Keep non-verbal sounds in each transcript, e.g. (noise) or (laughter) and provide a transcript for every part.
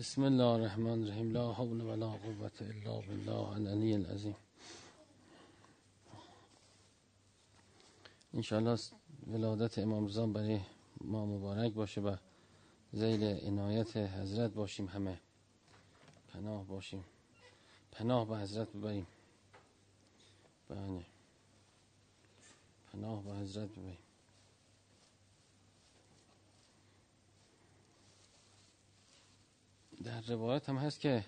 بسم الله الرحمن الرحیم لا حول ولا قوة الا بالله العلی العظیم انشاءالله ولادت امام رضا برای ما مبارک باشه و زیل عنایت حضرت باشیم همه پناه باشیم پناه به حضرت ببریم بله پناه به حضرت ببریم در روایت هم هست که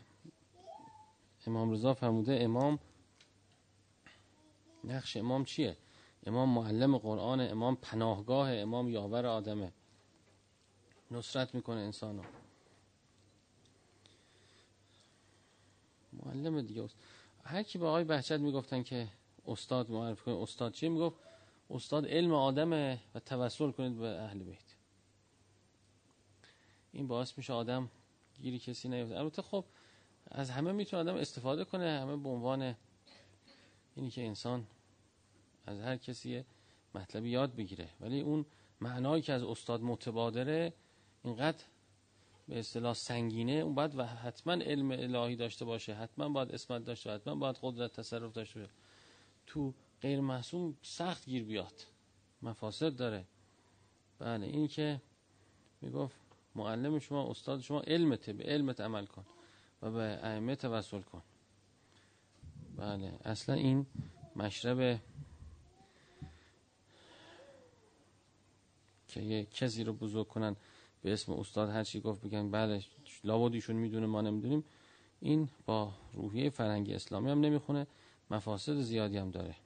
امام رضا فرموده امام نقش امام چیه؟ امام معلم قرآن امام پناهگاه امام یاور آدمه. نصرت می‌کنه انسانو. معلم دیگه است هر کی به آقای بهجت می‌گفتن که استاد معرفی کنه استاد چیه؟ می‌گفت استاد علم آدمه و توسل کنید به اهل بیت. این باعث میشه آدم گیری کسی نیفته. البته خب از همه می‌تونه آدم استفاده کنه همه به عنوان اینی که انسان از هر کسی مطلبی یاد بگیره. ولی اون معنایی که از استاد متبادره اینقدر به اصطلاح سنگینه اون باید و حتما علم الهی داشته باشه حتما باید اسمت داشته باشه حتما باید قدرت تصرف داشته باشه. تو غیر محسوم سخت گیر بیاد. مفاسد داره. بله این که می‌گفت معلم شما استاد شما علمته به علمت عمل کن و به ائمه توسل کن. بله اصلا این مشرب که یه کسی رو بزرگ کنن به اسم استاد هر چی گفت بگن بله لابد می‌دونه ما نمی‌دونیم. این با روحیه فرهنگی اسلامی هم نمی‌خونه مفاسد زیادی هم داره.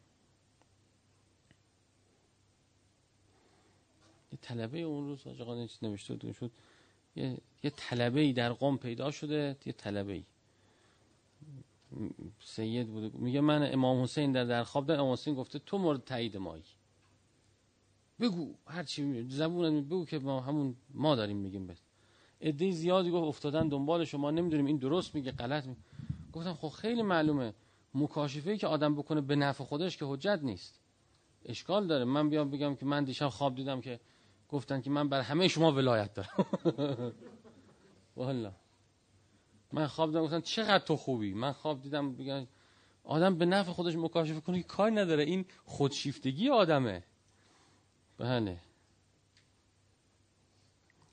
یه طلبه اون روز آقا چیز نوشته شد یه, یه طلبه ای در قوم پیدا شده یه طلبه ای سید بوده. میگه من امام حسین در در خواب در امام حسین گفته تو مورد تایید مایی. بگو هر چی زبون بگو که ما همون ما داریم میگیم بس عده زیادی گفت افتادن دنبال شما. نمی‌دونیم این درست میگه غلط میگه گفتم خب خیلی معلومه. مکاشفه که آدم بکنه به نفع خودش که حجت نیست. اشکال داره. من بیام بگم که من دیشب خواب دیدم که گفتن که من بر همه شما ولایت دارم. (laughs) والا من خواب دیدم گفتن چقدر تو خوبی؟ من خواب دیدم بگم آدم به نفع خودش مکاشفه کنه که کار نداره. این خودشیفتگی آدمه. بله.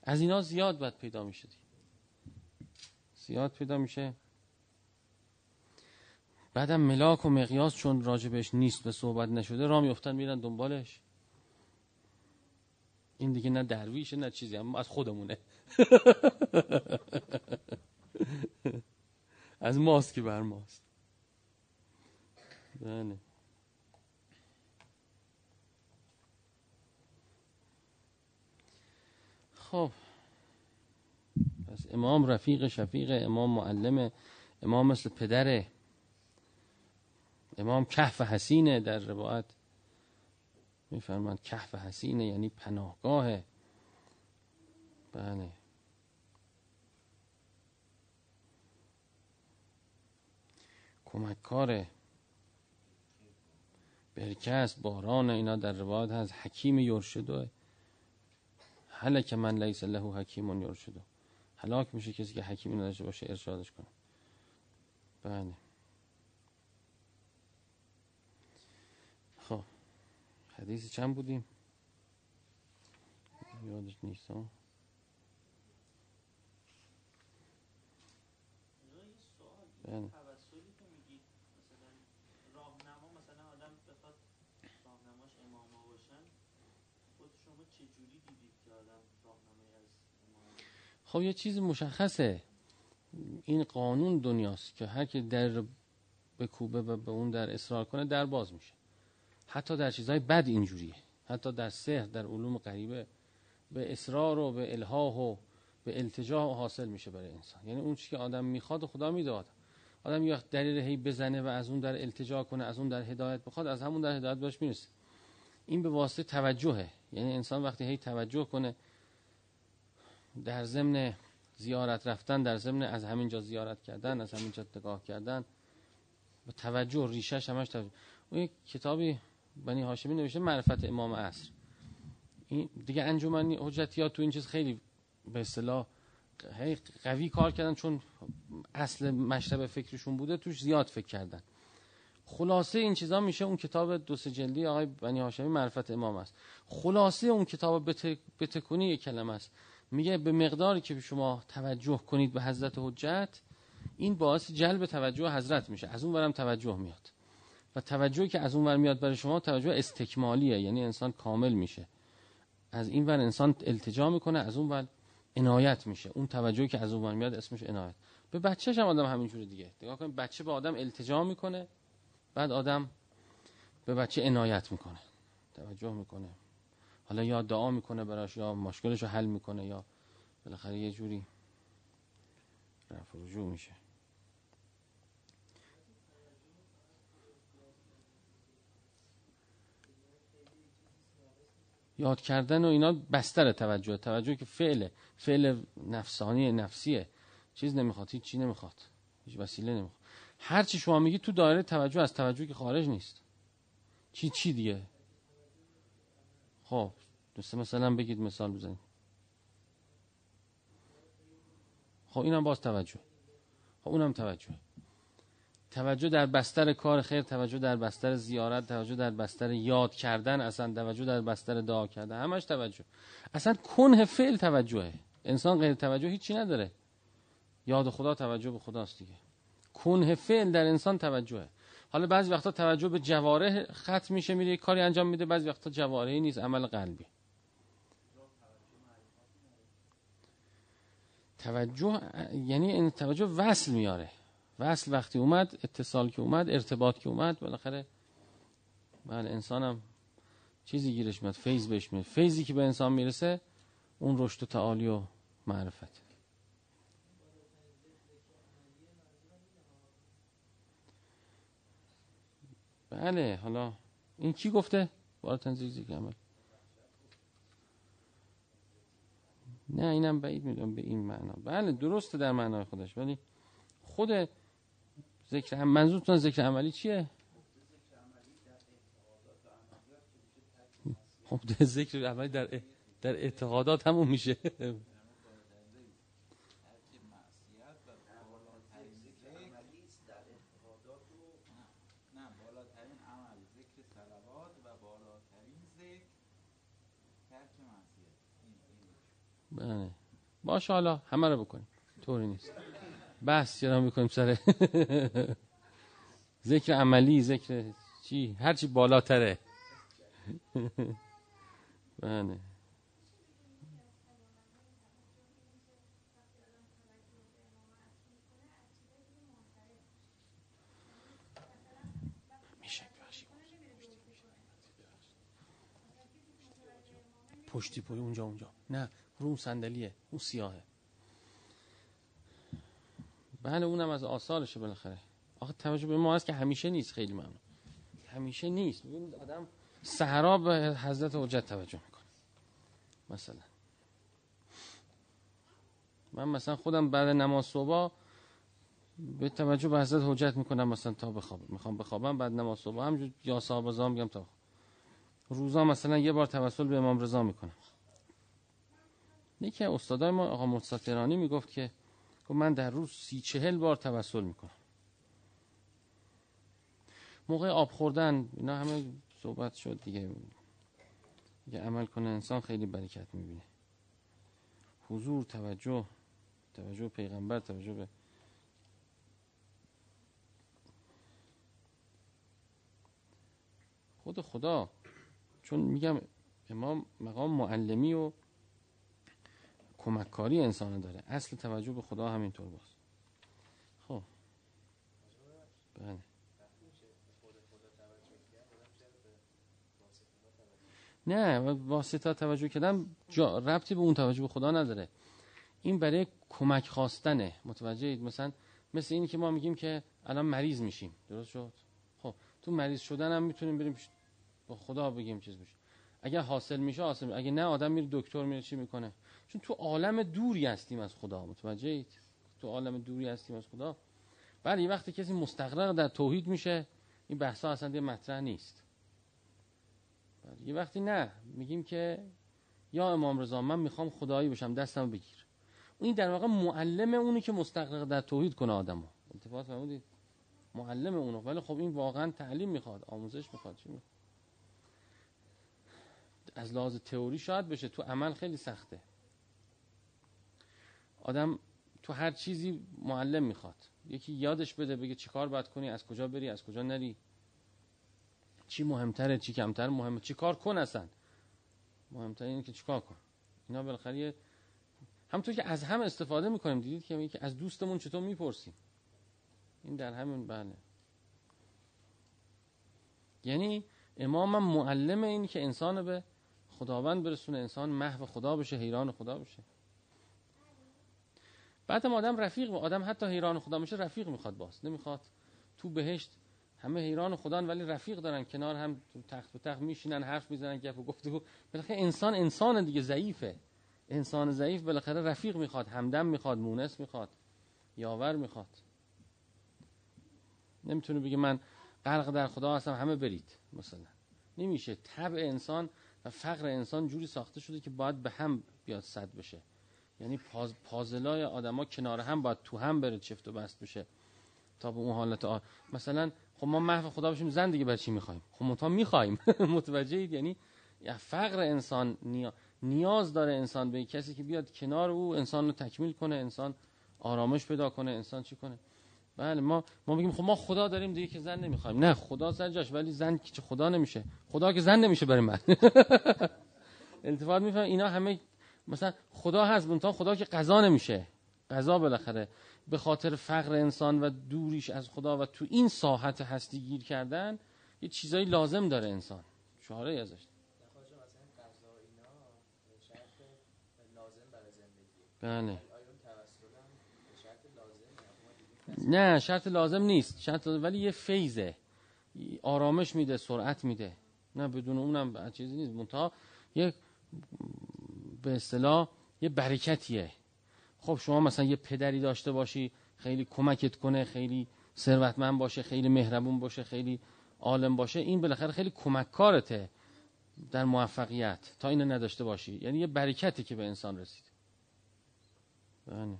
از اینا زیاد باید پیدا میشه زیاد پیدا میشه. بعدم ملاک و مقیاس چون راجبش نیست به صحبت نشده را میفتن میرن دنبالش. این دیگه نه درویشه نه چیزی. اما از خودمونه. (laughs) از ماست که بر ماست. بله. خب. پس امام رفیق شفیق امام معلم امام مثل پدره امام کهف حسینه در روایت. میفرمند کهف حسینه یعنی پناهگاه. بله. کمککار برکست باران اینا در روایت هست. حکیم یرشدو که من لیس له حکیم یرشدو هلاک میشه کسی که حکیمی نداشته باشه ارشادش کنه. بله خب حدیث چند بودیم؟ یادش نیست ها؟ بله. میگید مثلا راهنما مثلا آدم بخواد راهنماش اماما باشن خود شما چجوری دیدید که آدم راهنمای از امام خب یه چیز مشخصه. این قانون دنیاست که هر کی در به کوبه و به اون در اصرار کنه در باز میشه. حتی در چیزهای بد اینجوریه. حتی در سحر در علوم غریبه به اصرار و به الهاه و به التجاه حاصل میشه برای انسان. یعنی اون چی که آدم می‌خواد خدا می‌داد. آدم یا دلیل هی بزنه و از اون در التجا کنه از اون در هدایت بخواد از همون در هدایت باش می‌رسه. این به واسطه توجهه. یعنی انسان وقتی هی توجه کنه در ضمن زیارت رفتن در ضمن از همین جا زیارت کردن از همین جا نگاه کردن به توجه ریشش همش توجه. اون کتابی بنی هاشمی نوشته معرفت امام عصر. این دیگه انجمن حجتیات تو این چیز خیلی به اصطلاح قوی کار کردن چون اصل مشرب فکرشون بوده توش زیاد فکر کردن. خلاصه این چیزا میشه اون کتاب دو سه جلدی آقای بنی هاشمی معرفت امام است. خلاصه اون کتاب بت... بتکونی یک کلمه است. میگه به مقداری که شما توجه کنید به حضرت حجت این باعث جلب توجه حضرت میشه. از اون ورم توجه میاد. و توجهی که از اون ور میاد برای شما توجه استکمالیه یعنی انسان کامل میشه. از این ور انسان التجا می‌کنه از اون ور عنایت میشه. اون توجهی که از اون ور میاد اسمش عنایت. به بچه‌ش هم آدم همینجوره دیگه. نگاه کنید بچه به آدم التجا می‌کنه بعد آدم به بچه عنایت می‌کنه. توجه می‌کنه. حالا یا دعا می‌کنه براش یا مشکلش رو حل می‌کنه یا بالاخره یه جوری رفع رجوع میشه. یاد کردن و اینا بستر توجه. توجه که فعله. فعل نفسانی نفسیه. چیز نمی‌خواد هیچ چی نمی‌خواد. هیچ وسیله نمی‌خواد. هر چی شما میگی تو دایره توجه از توجه که خارج نیست. چی چی دیگه؟ خب دوست مثلا بگید مثال بزنید. خب اینم باز توجه. خب اونم توجه. توجه در بستر کار خیر توجه در بستر زیارت توجه در بستر یاد کردن اصلا توجه در بستر دعا کردن همش توجه. اصلا کنه فعل توجهه. انسان غیر توجه هیچی نداره. یاد خدا توجه به خداست دیگه. کنه فعل در انسان توجهه. حالا بعضی وقتا توجه به جواره ختم میشه میره کاری انجام میده بعضی وقتا جوارحی نیست عمل قلبی. توجه یعنی توجه وصل میاره. وصل وقتی اومد اتصال که اومد ارتباط که اومد بالاخره بله انسانم چیزی گیرش میاد فیض بهش میاد. فیضی که به انسان می‌رسه اون رشد و تعالی و معرفت. بله حالا این کی گفته؟ بار تنزیزی عمل نه اینم بعید می‌دونم به این معنا. بله درسته در معنای خودش ولی خود ذکر هم منظورتون ذکر عملی چیه؟ خب ذکر عملی در در اعتقادات همون میشه. بله. باشه حالا همه رو بکنیم. طوری نیست. بحث چرا می‌کنیم سر؟ (laughs) ذکر عملی ذکر چی؟ هرچی بالاتره. (laughs) بله. پشتی پوی اونجا اونجا. نه رو اون صندلیه اون سیاهه. بله اونم از آثارشه بالاخره. آخه توجه به ما هست که همیشه نیست خیلی ممنون. همیشه نیست. ببینید آدم صحرا به حضرت حجت توجه می‌کنه. مثلا. من مثلا خودم بعد نماز صبح به توجه به حضرت حجت می‌کنم مثلا تا بخوابم. می‌خوام بخوابم بعد نماز صبح. همجور یا صاحب رضا میگم تا روزا مثلا یه بار توسل به امام رضا می‌کنم. یکی استادای ما آقا مستطرانی می‌گفت که من در روز سی چهل بار توسل می‌کنم. موقع آب خوردن اینا همه صحبت شد دیگه. دیگه عمل کنه انسان خیلی برکت می‌بینه. حضور توجه توجه پیغمبر توجه به خود خدا. چون میگم امام مقام معلمی و کمککاری انسان داره. اصل توجه به خدا همینطور باز. خب. بله. نه واسطه توجه کردن ربطی به اون توجه به خدا نداره. این برای کمک خواستنه. متوجه مثلا مثل اینی که ما میگیم که الان مریض میشیم. درست شد؟ خب تو مریض شدن هم می‌تونیم بریم با خدا بگیم چیز بشه. اگر حاصل میشه حاصل میشه. اگه نه آدم میره دکتر میره چی می‌کنه؟ چون تو عالم دوری هستیم از خدا متوجه اید تو عالم دوری هستیم از خدا. بله یه وقتی کسی مستقرق در توحید میشه این بحثا اصلا دیگه مطرح نیست. بله. یه وقتی نه میگیم که یا امام رضا من می‌خوام خدایی بشم دستم بگیر. این در واقع معلم اونی که مستقرق در توحید کنه آدمو. اتفاق فرمودید؟ معلم اونو. ولی خب این واقعا تعلیم می‌خواد آموزش می‌خواد. چی می‌خواد از لحاظ تئوری شاید بشه تو عمل خیلی سخته. آدم تو هر چیزی معلم می‌خواد. یکی یادش بده بگه چیکار باید کنی از کجا بری از کجا نری. چی مهمتره چی کمتر مهمه چی کار کن اصلا. مهمتر اینه که چیکار کن. اینا بالاخره همونطور که از هم استفاده می‌کنیم. دیدید که از دوستمون چطور می‌پرسیم؟ این در همین بله. یعنی امام معلم این که انسان به خداوند برسونه. انسان محو خدا بشه حیران خدا بشه. بعد آدم رفیق و آدم حتی حیران خدا میشه رفیق می‌خواد باز. نمی‌خواد تو بهشت همه حیران خدا ولی رفیق دارن. کنار هم تو تخت به تخت میشینن حرف می‌زنن گپ و گفتگو بالاخره انسان انسان دیگه ضعیفه. انسان ضعیف بالاخره رفیق می‌خواد همدم می‌خواد مونس می‌خواد یاور می‌خواد. نمی‌تونه بگه من غرق در خدا هستم همه برید. مثلا نمیشه. طبع انسان و فقر انسان جوری ساخته شده که باید به هم بیاد صد بشه. یعنی پاز پازلای آدما کنار هم باید تو هم بره چفت و بست بشه تا به اون حالت آ... مثلا خب ما محو خدا بشیم زن دیگه برای چی می‌خوایم؟ خب ما می‌خوایم. (laughs) متوجهید؟ یعنی فقر انسان نیاز داره انسان به کسی که بیاد کنار او انسان رو تکمیل کنه انسان آرامش پیدا کنه انسان چی کنه؟ بله ما ما بگیم خب ما خدا داریم دیگه که زن نمی‌خوایم. نه خدا سر جاش ولی زن که خدا نمیشه. خدا که زن نمیشه برای من. (laughs) التفات میفهم اینا همه مثلا خدا هست منتها خدا که قضا نمیشه. قضا بالاخره. به خاطر فقر انسان و دوریش از خدا و تو این ساحت هستی گیر کردن یه چیزایی لازم داره انسان. چاره ازش. بله. نه شرط لازم نیست. شرط لازم ولی یه فیزه آرامش میده سرعت میده. نه بدون اونم چیزی نیست. منتها یه به اصطلاح یه برکتیه. خب شما مثلا یه پدری داشته باشی خیلی کمکت کنه خیلی ثروتمند باشه خیلی مهربون باشه خیلی عالم باشه این بالاخره خیلی کمک کارته در موفقیت. تا اینو نداشته باشی. یعنی یه برکتی که به انسان رسید. بله.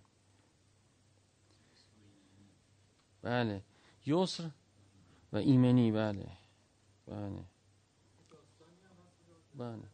بله. یسر و ایمنی. بله. بله. بله.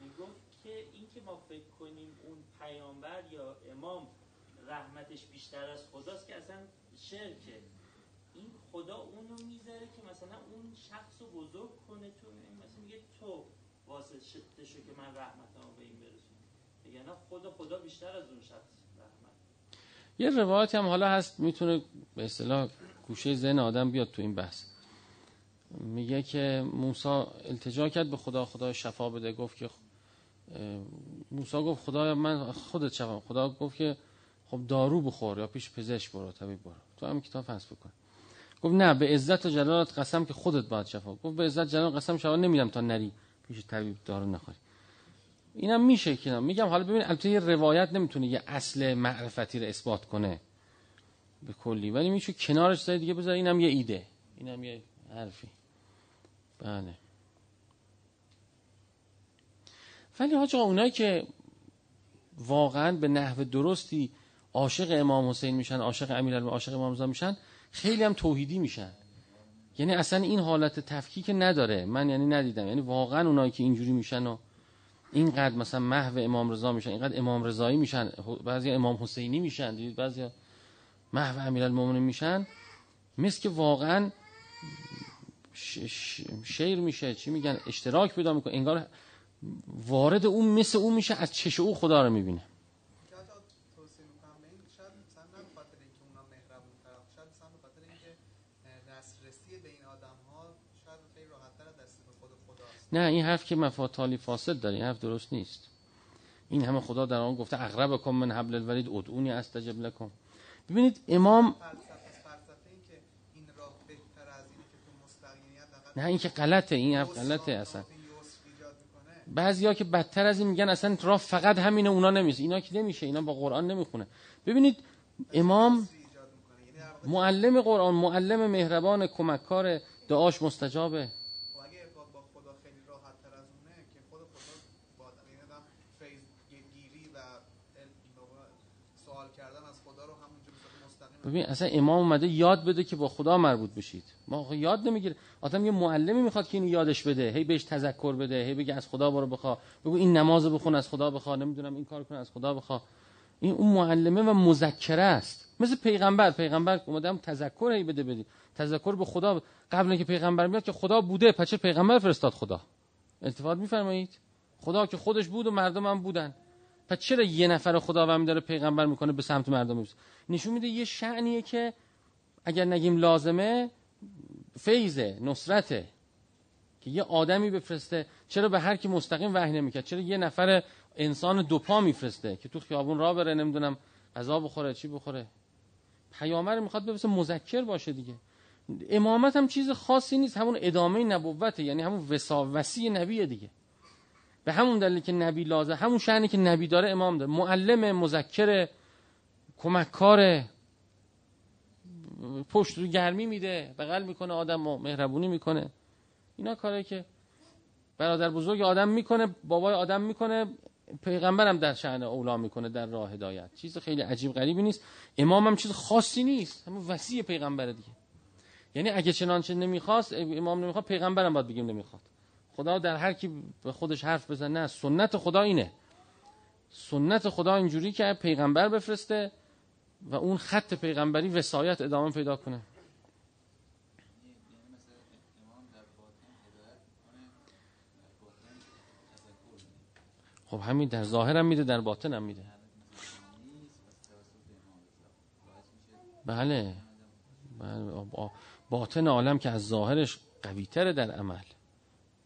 می‌گفت که این که ما فکر کنیم اون پیامبر یا امام رحمتش بیشتر از خداست که اصلا شرکه. این خدا اونو می‌ذاره که مثلا اون شخص رو بزرگ کنه تو مثلا میگه تو واسه شو که من رحمتمو به این برسونم. یعنی خود خدا بیشتر از اون شخص رحمت. یه روایتی هم حالا هست می‌تونه به اصطلاح گوشه ذهن آدم بیاد تو این بحث. میگه که موسی التجا کرد به خدا خدا شفا بده گفت که موسی گفت خدا من خودت شفا خدا گفت که خب دارو بخور یا پیش پزشک برو طبیب برو. تو هم کتاب فصل بکن. گفت نه به عزت و جلالت قسم که خودت باید شفا گفت به عزت جلال قسم شفا نمیدم تا نری. پیش طبیب دارو نخوری. اینم میشه که میگم حالا ببین البته یه روایت نمی‌تونه یه اصل معرفتی رو اثبات کنه به کلی. ولی میشه کنارش زای دیگه بذار اینم یه ایده. اینم یه حرفی. بله. ولی حاج اونایی که واقعا به نحو درستی عاشق امام حسین میشن عاشق امیرالمومنین عاشق امام رضا میشن خیلی هم توحیدی میشن. یعنی اصلا این حالت تفکیک نداره. من یعنی ندیدم. یعنی واقعا اونایی که اینجوری میشن و اینقدر مثلا محو امام رضا میشن اینقدر امام رضایی میشن بعضی امام حسینی میشن دیدید؟ بعضی محو امیرالمومنین میشن. مثل که واقعا شیر میشه چی میگن اشتراک پیدا می‌کنه. انگار وارد اون مثل اون میشه از چش او خدا رو می‌بینه. نه این حرف که مفاتالی فاسد داره این حرف درست نیست. این همه خدا در آن گفته اقرب کن من حبل الورید ادعونی استجب لکم. ببینید امام نه این که غلطه این حرف غلطه اصلا. بعضیا که بدتر از این میگن اصلا راه فقط همینه اونا نمیشه اینا که نمیشه اینا با قرآن نمی‌خونه. ببینید امام معلم قرآن معلم مهربان کمککار دعاش مستجابه. ببین اصلا امام اومده یاد بده که با خدا مربوط بشید. ما یاد نمی‌گیره آدم یه معلمی می‌خواد که اینو یادش بده. هی بهش تذکر بده. هی بگه از خدا برو بخوا بگو این نماز بخون از خدا بخوا نمی‌دونم این کار کن از خدا بخوا این اون معلمه و مذکره است. مثل پیغمبر. پیغمبر اومدم تذکر هی بده بدی. تذکر به خدا قبل اینکه پیغمبر بیاد که خدا بوده. پچه پیغمبر فرستاد خدا؟ التفات میفرمایید. خدا که خودش بود و مردم هم بودن. پس چرا یه نفر خداوند داره پیغمبر می‌کنه به سمت مردم می‌رسه؟ نشون میده یه شعنیه که اگر نگیم لازمه فیضه نصرته که یه آدمی بفرسته. چرا به هر کی مستقیم وحی نمی‌کرد؟ چرا یه نفر انسان دو پا میفرسته که تو خیابون را بره نمی‌دونم غذا بخوره چی بخوره؟ پیامبر می‌خواد بفرسته مذکر باشه دیگه. امامت هم چیز خاصی نیست همون ادامه نبوته یعنی همون وسیع نبیه دیگه. به همون دلیل که نبی لازم همون شأنی که نبی داره امام داره. معلم مذکر کمککار پشت رو گرمی میده بغل می‌کنه آدم و مهربونی می‌کنه. اینا کاری که برادر بزرگ آدم می‌کنه بابای آدم می‌کنه پیغمبرم در شأن اولا می‌کنه در راه هدایت. چیز خیلی عجیب غریبی نیست. امام هم چیز خاصی نیست همون وسیع پیغمبره دیگه. یعنی اگه چنانچه نمی‌خواست امام نمی‌خواد پیغمبرم باید بگیم نمی‌خواد. خدا در هر کی به خودش حرف بزنه نه سنت خدا اینه. سنت خدا اینجوری که پیغمبر بفرسته و اون خط پیغمبری وسایت ادامه پیدا کنه. خب همین در ظاهر هم میده در باطن هم میده. بله, بله. باطن عالم که از ظاهرش قویتره در عمل.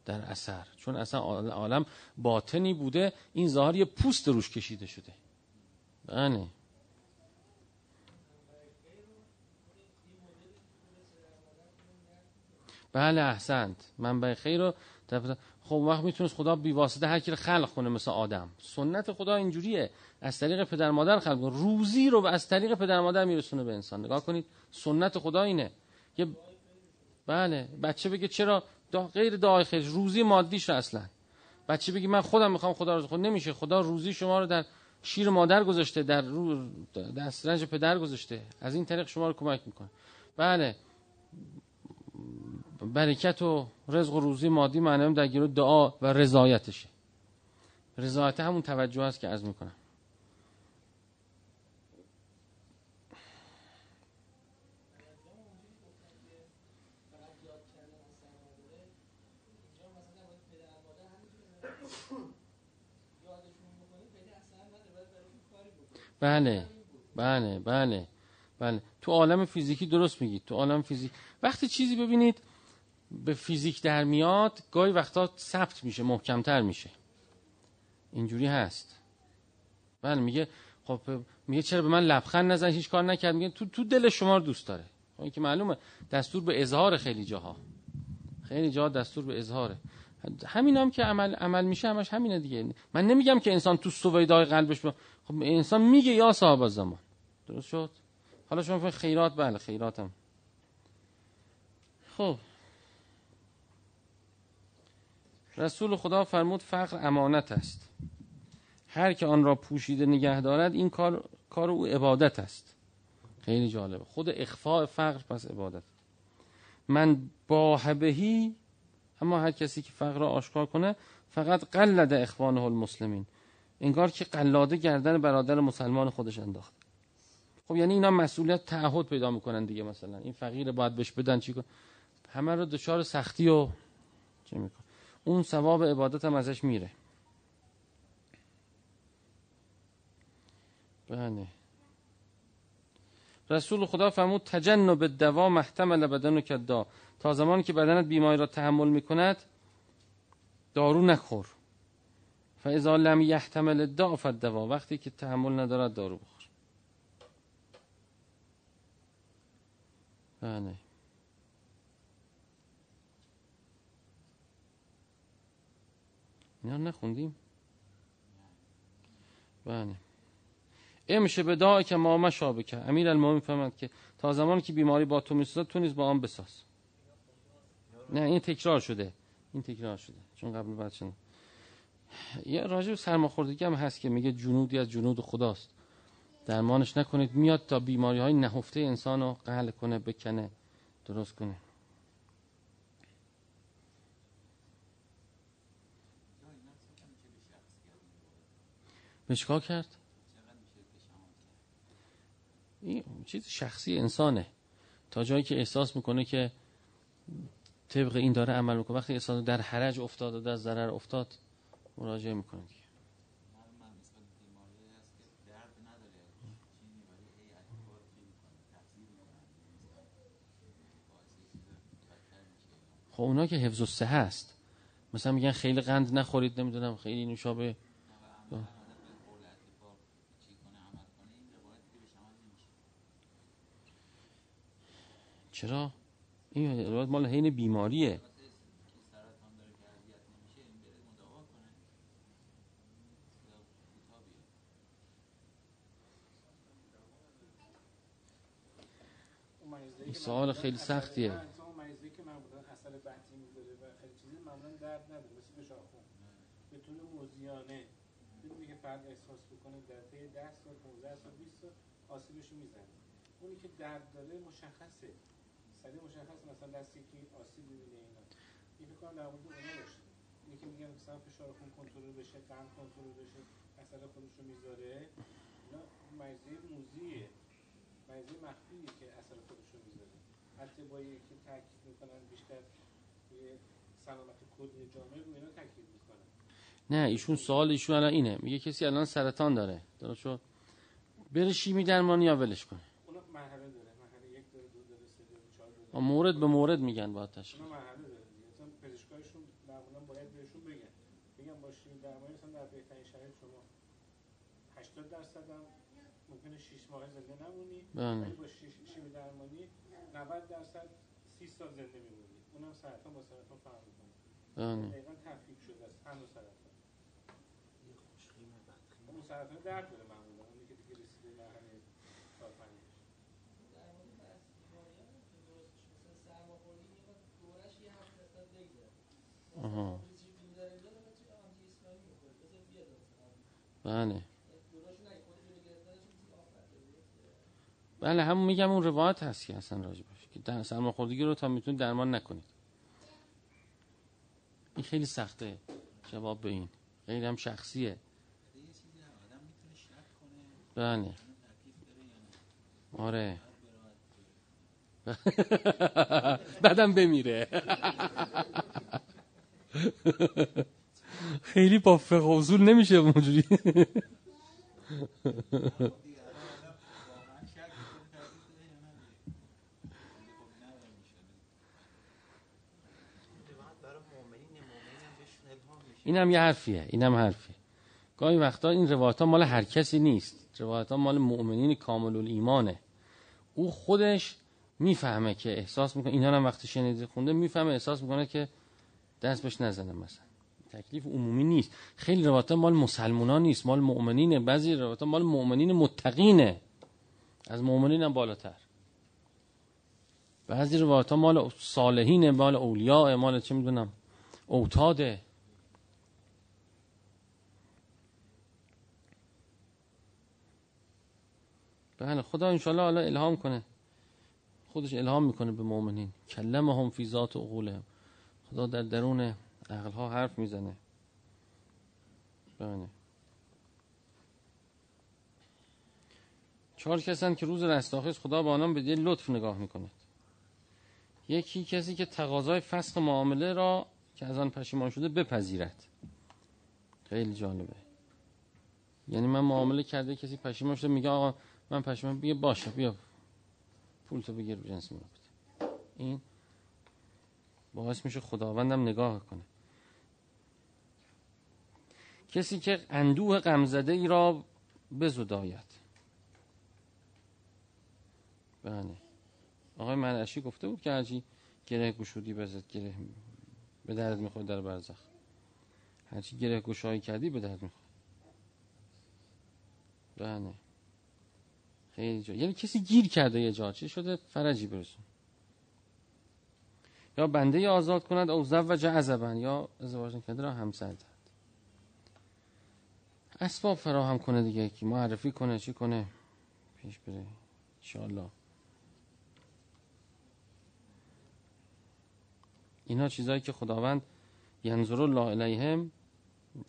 در اثر. چون اصلا عالم باطنی بوده این ظاهر یه پوست روش کشیده شده. بله. بله احسنت. منبع خیر رو خب وقت می‌تونست خدا بی واسطه هر کی رو خلق کنه مثل آدم. سنت خدا اینجوریه. از طریق پدر مادر خلق کنه روزی رو از طریق پدر مادر میرسونه به انسان. نگاه کنید سنت خدا اینه. یه بله. بچه بگه چرا دا غیر دعای روزی مادیش اصلا. بچه بگی؟ من خودم می‌خوام خدا رو خود نمیشه. خدا روزی شما رو در شیر مادر گذاشته در رو دسترنج پدر گذاشته. از این طریق شما رو کمک می‌کنه. بله. برکت و رزق و روزی مادی معنی در گیرو دعا و رضایتشه. رضایت همون توجه است که از می‌کنم. بله بله بله بله. تو عالم فیزیکی درست میگید تو عالم فیزیک. وقتی چیزی ببینید به فیزیک در میاد گاهی وقتا ثبت میشه محکمتر میشه. اینجوری هست. بله میگه خب میگه چرا به من لبخند نزن هیچ کار نکرد. میگه تو تو دل شما رو دوست داره. خب این که معلومه. دستور به اظهار خیلی جاها. خیلی جاها دستور به اظهاره. همین هم که عمل عمل میشه همش همینه دیگه. من نمیگم که انسان تو سویدای قلبش خب انسان میگه یا صاحب زمان درست شد؟ حالا شما خیرات بله خیراتم. خب. رسول خدا فرمود فقر امانت است. هر که آن را پوشیده نگه دارد این کار کار او عبادت است. خیلی جالبه. خود اخفاء فقر پس عبادت. من با اما هر کسی که فقر را آشکار کنه فقط قلد اخوانه المسلمین. انگار که قلاده گردن برادر مسلمان خودش انداخت خب یعنی اینا مسئولیت تعهد پیدا می‌کنن دیگه مثلا. این فقیر باید بهش بدن چی کن. همه رو دچار سختی و چه میکن اون ثواب عبادت هم ازش میره. بله. رسول خدا فرمود تجنب دوا محتمل بدن و کدا. تا زمانی که بدنت بیماری را تحمل می‌کند دارو نخور. فاذا لم یحتمل الداء فالدوا. وقتی که تحمل ندارد دارو بخور. بله. اینا نخوندیم؟ بله. امشه به دعا که ما مشابه که. امیر المومن فهمد که تا زمانی که بیماری با تو می‌سازد تو نیز با آن بساز. نه این تکرار شده. این تکرار شده. چون قبل شده یه راجع سرماخوردگی هم هست که میگه جنودی از جنود خداست. درمانش نکنید. میاد تا بیماری های نهفته انسان رو قهل کنه بکنه. درست کنه. مشکا کرد؟ این چیز شخصی انسانه. تا جایی که احساس می‌کنه که طبق این داره عمل می‌کنه. وقتی احساس در حرج افتاد و در ضرر افتاد مراجعه می‌کنه. دیگه خب اونا که حفظ و سه هست مثلا میگن خیلی قند نخورید نمی‌دونم خیلی نوشابه چرا؟ این روایت مال حین بیماریه. این سوال خیلی سختیه. طور موزیانه احساس بکنه در طی 10 سال 15 سال 20 سال آسیبش می‌زنه اونی که درد داره مشخصه. سریع مشخص مثلا دستی که آسیب می‌بینه اینا. این فکر کنم در مورد اونا باشه. اینی که میگن مثلا فشار خون کنترل بشه قند کنترل بشه اثر خودش رو می‌ذاره اینا مریضی موزیه. مریضی مخفیه که اثر خودش رو می‌ذاره. حتی با که تاکید می‌کنن بیشتر سلامت کلی جامعه رو اینا تاکید می‌کنن. نه ایشون سوال ایشون الان اینه. میگه کسی الان سرطان داره. درست شد؟ بره شیمی درمانی یا ولش کنه اونا مرحله داره مرحله یک داره دو داره سه داره چهار داره و مورد به مورد میگن باید تشخیص مثلا پزشکایشون معمولا باید بهشون بگن. بگم با شیمی درمانی مثلا در بهترین شرایط شما 80 درصد هم ممکنه 6 ماه زنده نمونی. بله. ولی با شیمی درمانی 90 درصد 30 سال زنده میمونی. اونم سرطان با سرطان فرق می‌کنه. بله. دقیقا تفکیک شده است. هم سرطان. اون سرطان درد داره معمولا. اونی که دیگه رسیده مرحله چهار آها بله. بله همون میگم اون روایت هست که اصلا راجبش که در سرماخوردگی رو تا می‌تونید درمان نکنید. این خیلی سخته جواب به این. خیلی هم شخصیه. بله. آره. (laughs) بعدم بمیره. (laughs) (laughs) خیلی با فقه اصول نمیشه اونجوری. (laughs) این هم یه حرفیه این هم حرفیه. گاهی وقتا این روایت ها مال هر کسی نیست. روایت مال مؤمنین کامل الایمانه او خودش می‌فهمه که احساس می‌کنه اینا هم وقتی شنیده خونده می‌فهمه احساس می‌کنه که دست بهش نزنه مثلا. تکلیف عمومی نیست. خیلی روایت مال مسلمانان نیست مال مؤمنینه. بعضی روایت مال مؤمنین متقینه. از مؤمنین هم بالاتر. بعضی روایت ها مال صالحینه مال اولیاء مال چه می‌دونم اوتاده. بله خدا انشالله حالا الهام کنه. خودش الهام می‌کنه به مؤمنین. کلمهم فی ذات عقولهم. خدا در درون عقل ها حرف می‌زنه. بله. چهار کسان که روز رستاخیز خدا با آنان به دل لطف نگاه می‌کند. یکی کسی که تقاضای فسخ معامله را که از آن پشیمان شده بپذیرد. خیلی جالبه. یعنی من معامله کرده کسی پشیمان شده میگه آقا من پشیمان بگه باشه بیا. پول تو بگیر جنس میرا این باعث میشه خداوندم نگاه کنه. کسی که اندوه غمزده ای را بزداید بله. آقای منعشی گفته بود که هرچی گره گشودی بزد گره به درد می‌خواد در برزخ. هرچی گره گشایی کردی به درد می‌خواد بله. خیلی جا. یعنی کسی گیر کرده یه جا. چی شده؟ فرجی برسون. یا بنده آزاد کند او و عزبن یا ازدواج نکرده را همسر دهد اسباب فراهم کنه دیگه که معرفی کنه چی کنه؟ پیش بره. انشاءالله. اینا چیزایی که خداوند ینظر الله علیهم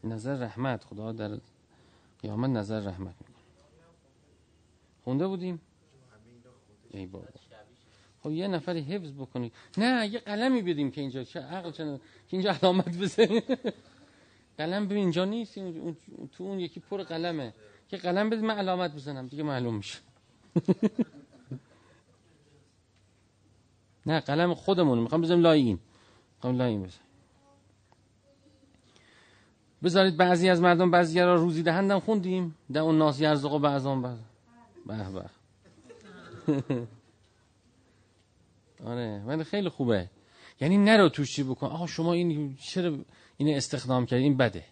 نظر رحمت خدا در قیامت نظر رحمت می‌کنه. خونده بودیم؟ ای بابا. خب یه نفری حفظ بکنی نه یه قلمی بدیم که اینجا چه عقل چه که اینجا علامت بزنی (laughs) قلم ببین اینجا نیست. تو اون یکی پر قلمه. که قلم بدیم من علامت بزنم. دیگه معلوم میشه. (laughs) نه قلم خودمون می‌خوام بزنم لای این می‌خوام لای این بزنم بذارید بعضی از مردم بعضی را روزی دهندم خوندیم. ده اون ناس یرزق و بعضان بعض. به به. آره ولی خیلی خوبه. یعنی نرو توش چی بکن. آقا شما این چرا این استخدام کردی؟ این بده.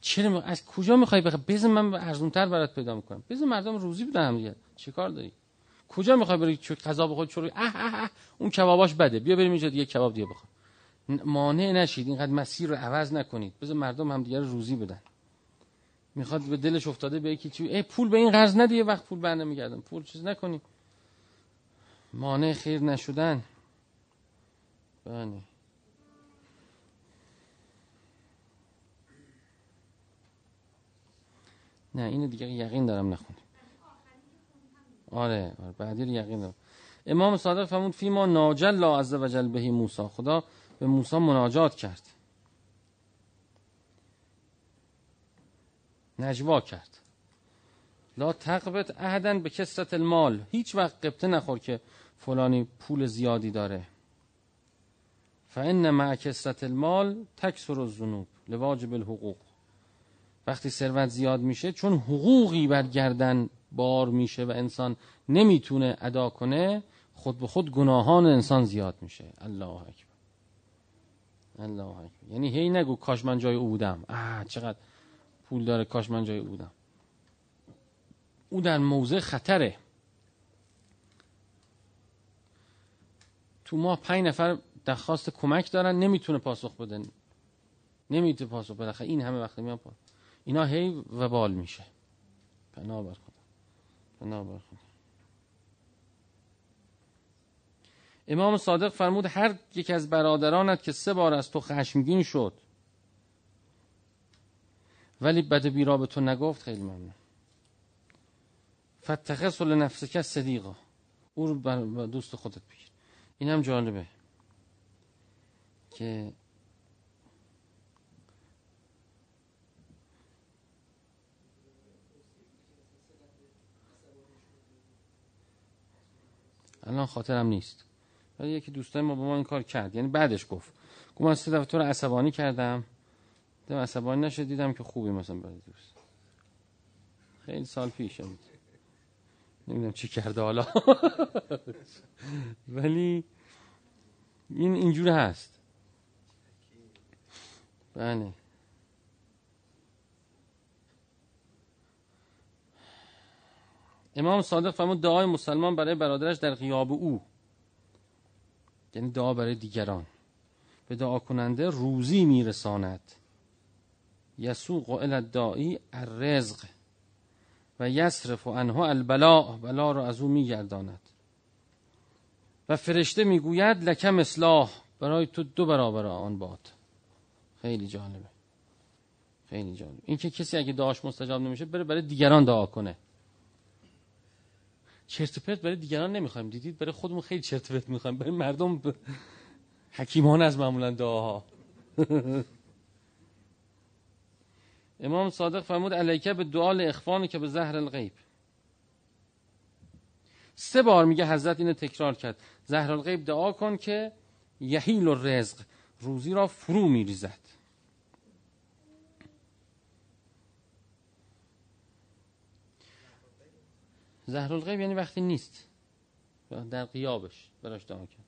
چرا از کجا می‌خوای بخوای بزن من ارزون تر برات پیدا می‌کنم. بزن مردم روزی بدم دیگه. چیکار داری؟ کجا می‌خوای بری غذا بخوری؟ چرا اه اه اه اون کباباش بده. بیا بریم اینجا دیگه کباب دیگه بخور. مانع نشید. اینقدر مسیر رو عوض نکنید. بذار مردم هم دیگه روزی بدن. می‌خواد به دلش افتاده به یکی چی ای پول به این قرض ندی وقت پول بر نمیگردم. پول چیز نکنی. مانع خیر نشدن. بله. نه اینو دیگه یقین دارم نخونیم آره, آره بعدی رو یقین دارم. امام صادق فرمود فیما ناجل لا عز وجل بهی موسی. خدا به موسی مناجات کرد. نجوا کرد. لا تقبت اهدن به کسرت المال. هیچ وقت قبطه نخور که فلانی پول زیادی داره. فان مع کسرت المال تکسر الذنوب لواجب الحقوق. وقتی ثروت زیاد میشه چون حقوقی بر گردن بار میشه و انسان نمی‌تونه ادا کنه خود به خود گناهان انسان زیاد میشه. الله اکبر. الله اکبر. یعنی هی نگو کاش من جای او بودم. آه چقدر پول داره کاش من جای او بودم. او در موضع خطره. تو ما پنج نفر درخواست کمک دارن نمی‌تونه پاسخ بدن نمی‌تونه پاسخ بده. این همه وقت میان اینا هی وبال میشه. پناه بر خدا. پناه بر خدا. امام صادق فرمود هر یک از برادرانت که سه بار از تو خشمگین شد ولی بد بیرا به تو نگفت خیلی ممنون. فتخص لنفسک صدیقا او رو بر دوست خودت بگیر. این هم جالبه. که الان خاطرم نیست. ولی یکی دوستای ما با ما این کار کرد. یعنی بعدش گفت. گفت من سه دفعه تو رو عصبانی کردم. دیدم عصبانی نشد. دیدم که خوبی مثلا برای دوست. خیلی سال پیش نمی‌دونم چی کرده حالا. (laughs) ولی این اینجور هست. بله. امام صادق فرمود دعای مسلمان برای برادرش در غیاب او. یعنی دعا برای دیگران. به دعا کننده روزی میرساند. یسوق الى الداعی الرزق. و یصرف عنه البلاء بلا را از او میگرداند. و فرشته می‌گوید لکم اصلاح برای تو دو برابر آن باد. خیلی جالبه. خیلی جالب این که کسی اگه دعاش مستجاب نمیشه بره برای دیگران دعا کنه. چرت و پرت برای دیگران نمی‌خوایم. دیدید؟ برای خودمون خیلی چرت و پرت می‌خوایم. برای مردم ب... حکیمان از معمولا دعاها. (laughs) امام صادق فرمود علیکه به دعا اخوان که به زهر الغیب. سه بار میگه حضرت اینو تکرار کرد. زهر الغیب دعا کن که یحیل و رزق روزی را فرو میریزد. زهر الغیب یعنی وقتی نیست. در قیابش براش دعا کرد.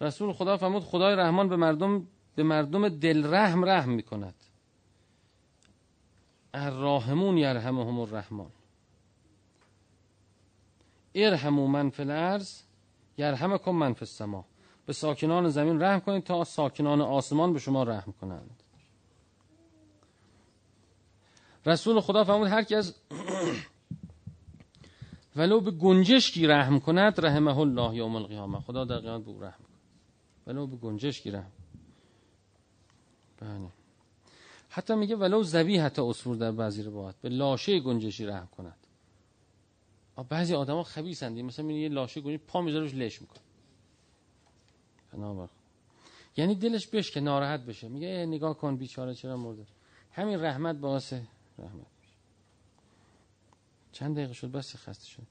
رسول خدا فرمود خدای رحمان به مردم به مردم دل رحم رحم می‌کند. الراحمون یرحمهم الرحمن. ارحموا من فی الارض یرحمکم من فی السما. به ساکنان زمین رحم کنید تا ساکنان آسمان به شما رحم کنند. رسول خدا فرمود هر کی از (clears throat) ولو به گنجشکی رحم کند رحمه الله یوم القیامه. خدا در قیامت به او رحم کند ولو به گنجشکی رحم. بله. حتی میگه ولو زبی حتی اصفور در بعضی روایات. به لاشه گنجشی رحم کند. بعضی آدما خبیثند. مثلا یه لاشه گنجی پا می‌ذاره روش لش می‌کنه. یعنی دلش بش که ناراحت بشه. میگه نگاه کن بیچاره چرا مرده. همین رحمت باعث رحمت چند دقیقه شد؟ بس خسته شد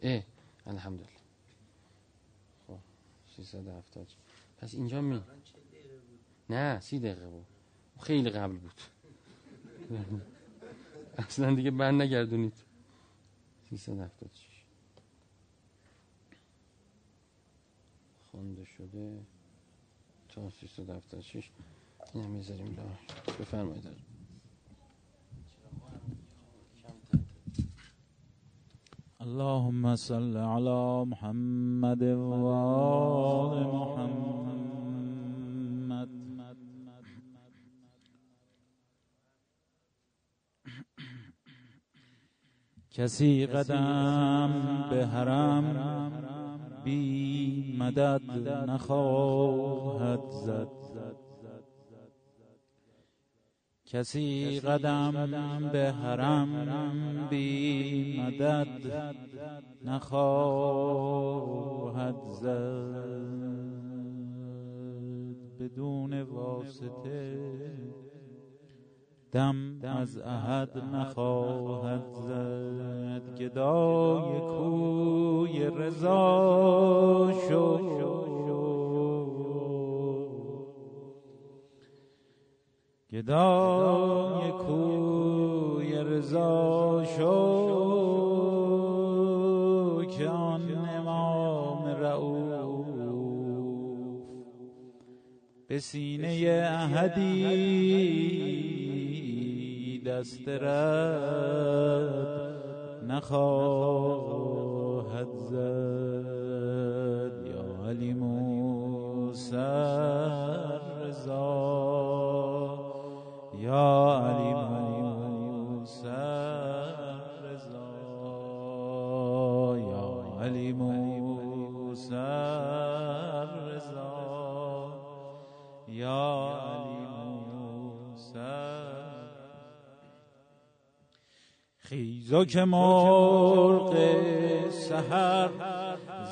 اه الحمدلله. خب 370 پس اینجا می نه سی دقیقه بود خیلی قبل بود. اصلا دیگه بند نگردونید. 376 خونده شده. تا 376 این هم می‌ذاریم بفرمایید. اللهم صل على محمد وآل محمد. کسی قدم به حرم بی مدد نخواهد زد. کسی قدم به حرم بی مدد نخواهد زد. بدون واسطه دم از احد نخواهد زد. گدای کوی رضا شد گدای کوی رضا شو. که آن امام رعوف به سینه احدی دست رد نخواهد زد. یا علی موسی رضا. یا علی خیزا که مرغ سحر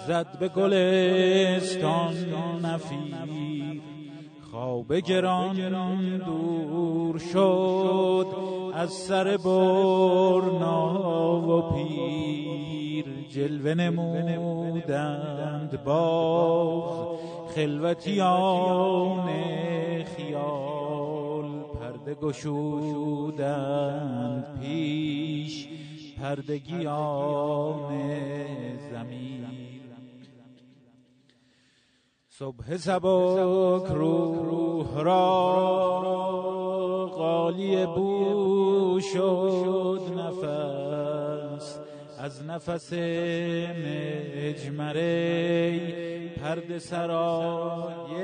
زد به گلستان نفیر. خواب گران دور شد از سر برنا و پیر. جلوه نمودند باز خلوتیان خیال پرده گشودند پیش پردگیان زمین. صبح سبک روح را قالی بو شد نفس. از نفس مجمره پرد سرای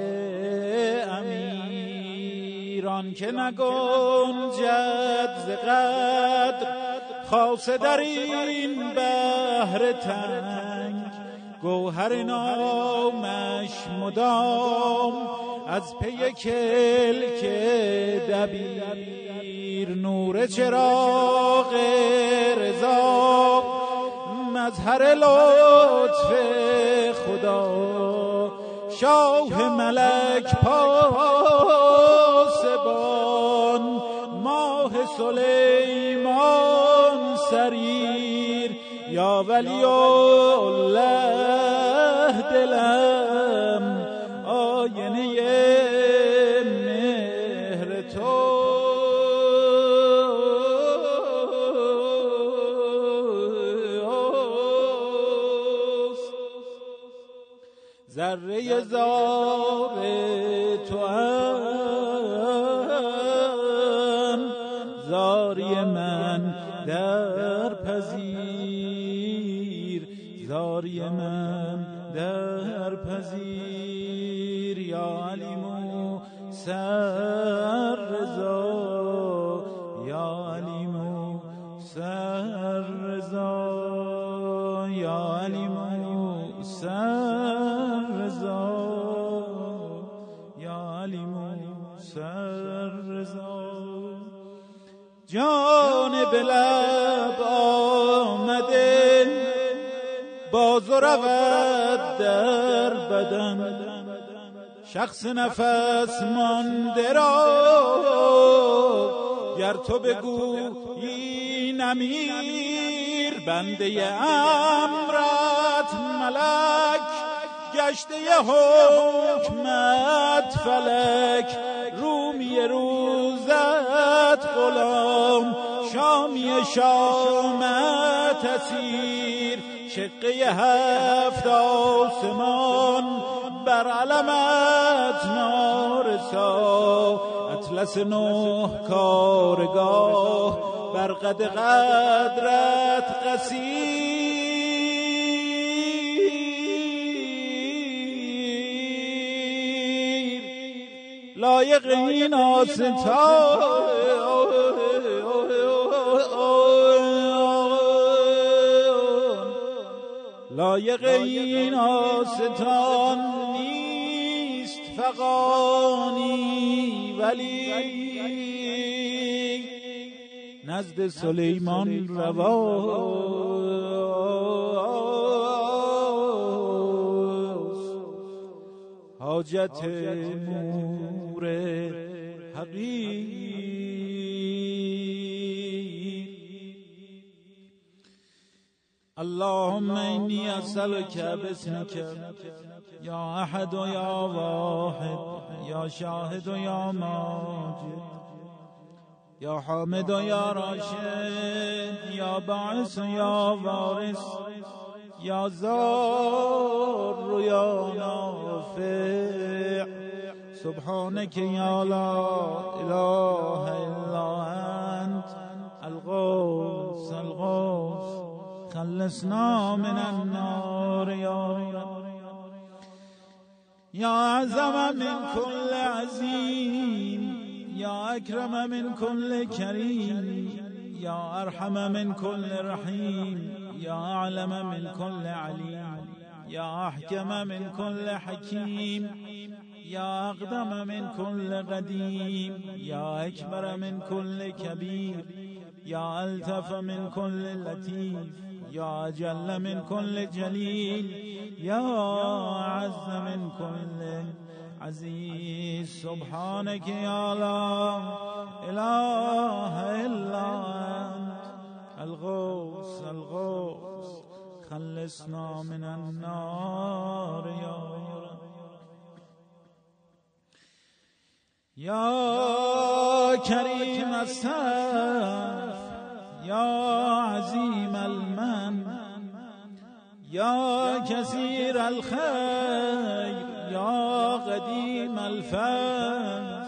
امیران که نگنجد ز قدر خاصه در این بحر تنگ. گوهر نامش مدام از پی کلک دبیر نور چراغ رضا. مظهر لطف خدا. شاه ملک پاسبان سلیمان سریر یا ولی الله باز و رود در بدن. شخص نفس مانده را گر تو بگویی نمیر بنده امرت ملک گشته حکمت فلک رومی روزت غلام شامی شامت اسیر. شقه هفت آسمان بر علمت نارسا. اطلس نه کارگاه بر قد قدرت قصیر. لایق این آستان لایق این آستان نیست فقانی ولی نزد سلیمان رواست حاجت مور حقیر اللهم اینی اسألك باسمك. یا احد و یا واحد. یا شاهد و یا ماجد. یا حامد و یا راشد. یا باعث و یا وارث یا زار و یا نافع. سبحانك یا لا اله الا انت الغوث الغوث. خلصنا من النار يا يا أعظم من كل عظيم يا أكرم من كل كريم يا أرحم من كل رحيم يا أعلم من كل عليم يا أحكم من كل حكيم يا أقدم من كل قديم يا أكبر من كل كبير يا ألتف من كل لطيف یا اجل من كل جلیل یا اعز من كل عزیز سبحانك یا لا اله الا انت. الغوث الغوث خلصنا من النار یا رب کریم الصف یا عظیم المن يا كثير الخير يا قديم الفن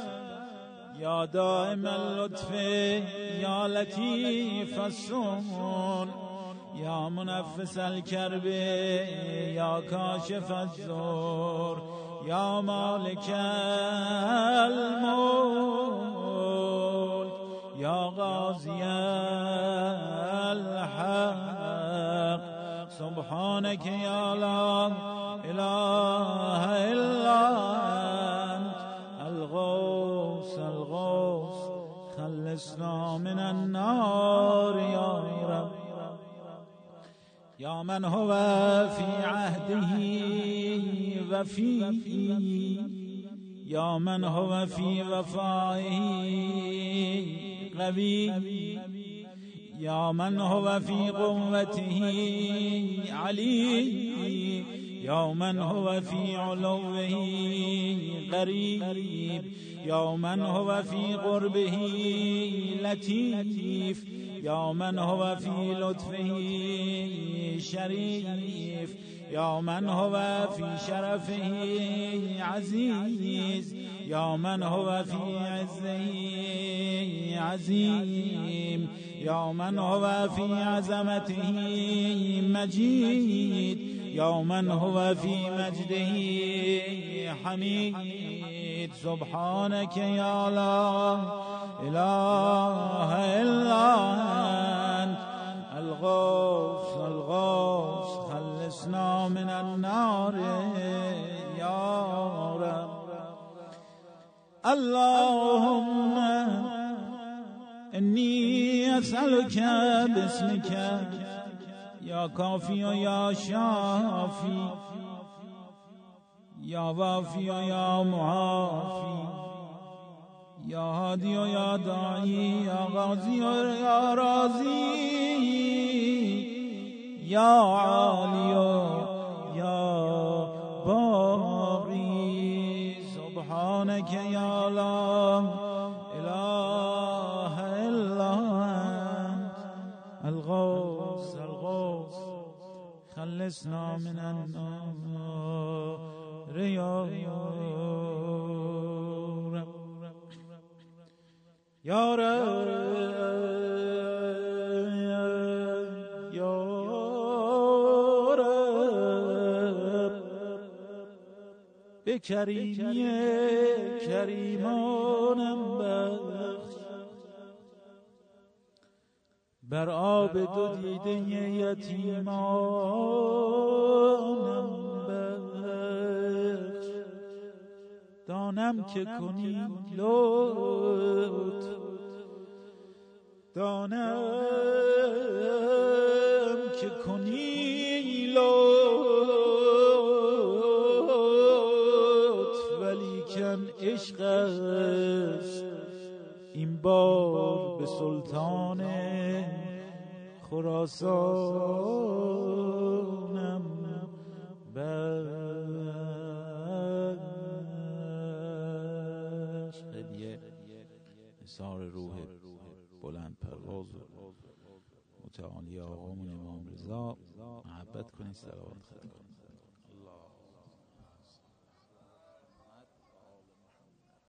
يا دائم اللطف يا لطيف السمون يا منفس الكرب يا كاشف الزور يا مالك الموت يا غازي الحق. سبحانك يا لا إله إلا أنت. الغوث الغوث خلصنا من النار يا رب. يا من هو في عهده وفي يا من هو في وفائه قوي. يا من هو في قوته علي؟ يا من هو في علوه قريب؟ يا من هو في قربه لطيف؟ يا من هو في لطفه شريف؟ يا من هو في شرفه عزيز؟ يا من هو في عزه عزيم يا من هو في عظمته مجيد. يا من هو في مجده حميد. سبحانك يا لا إله إلا أنت. الغوث الغوث خلصنا من النار يا رب. اللهم إني أسألك باسمك يا كافي يا شافي يا وافي يا معافي يا هادي يا داعي يا غازي يا رازي يا عالي يا باقي سبحانك يا لا خلصنا من النار يا رب یا رب یا رب کریمی بر آب دو دیده یتیمانم بخش. دانم که کنی لطف. دانم که کنی لطف. ولیکن عشق است. این بار به سلطان خراسانم. بخش هدیه. نثار روح بلند پرواز. متعالی آقامون امام رضا. محبت کنید کنید الله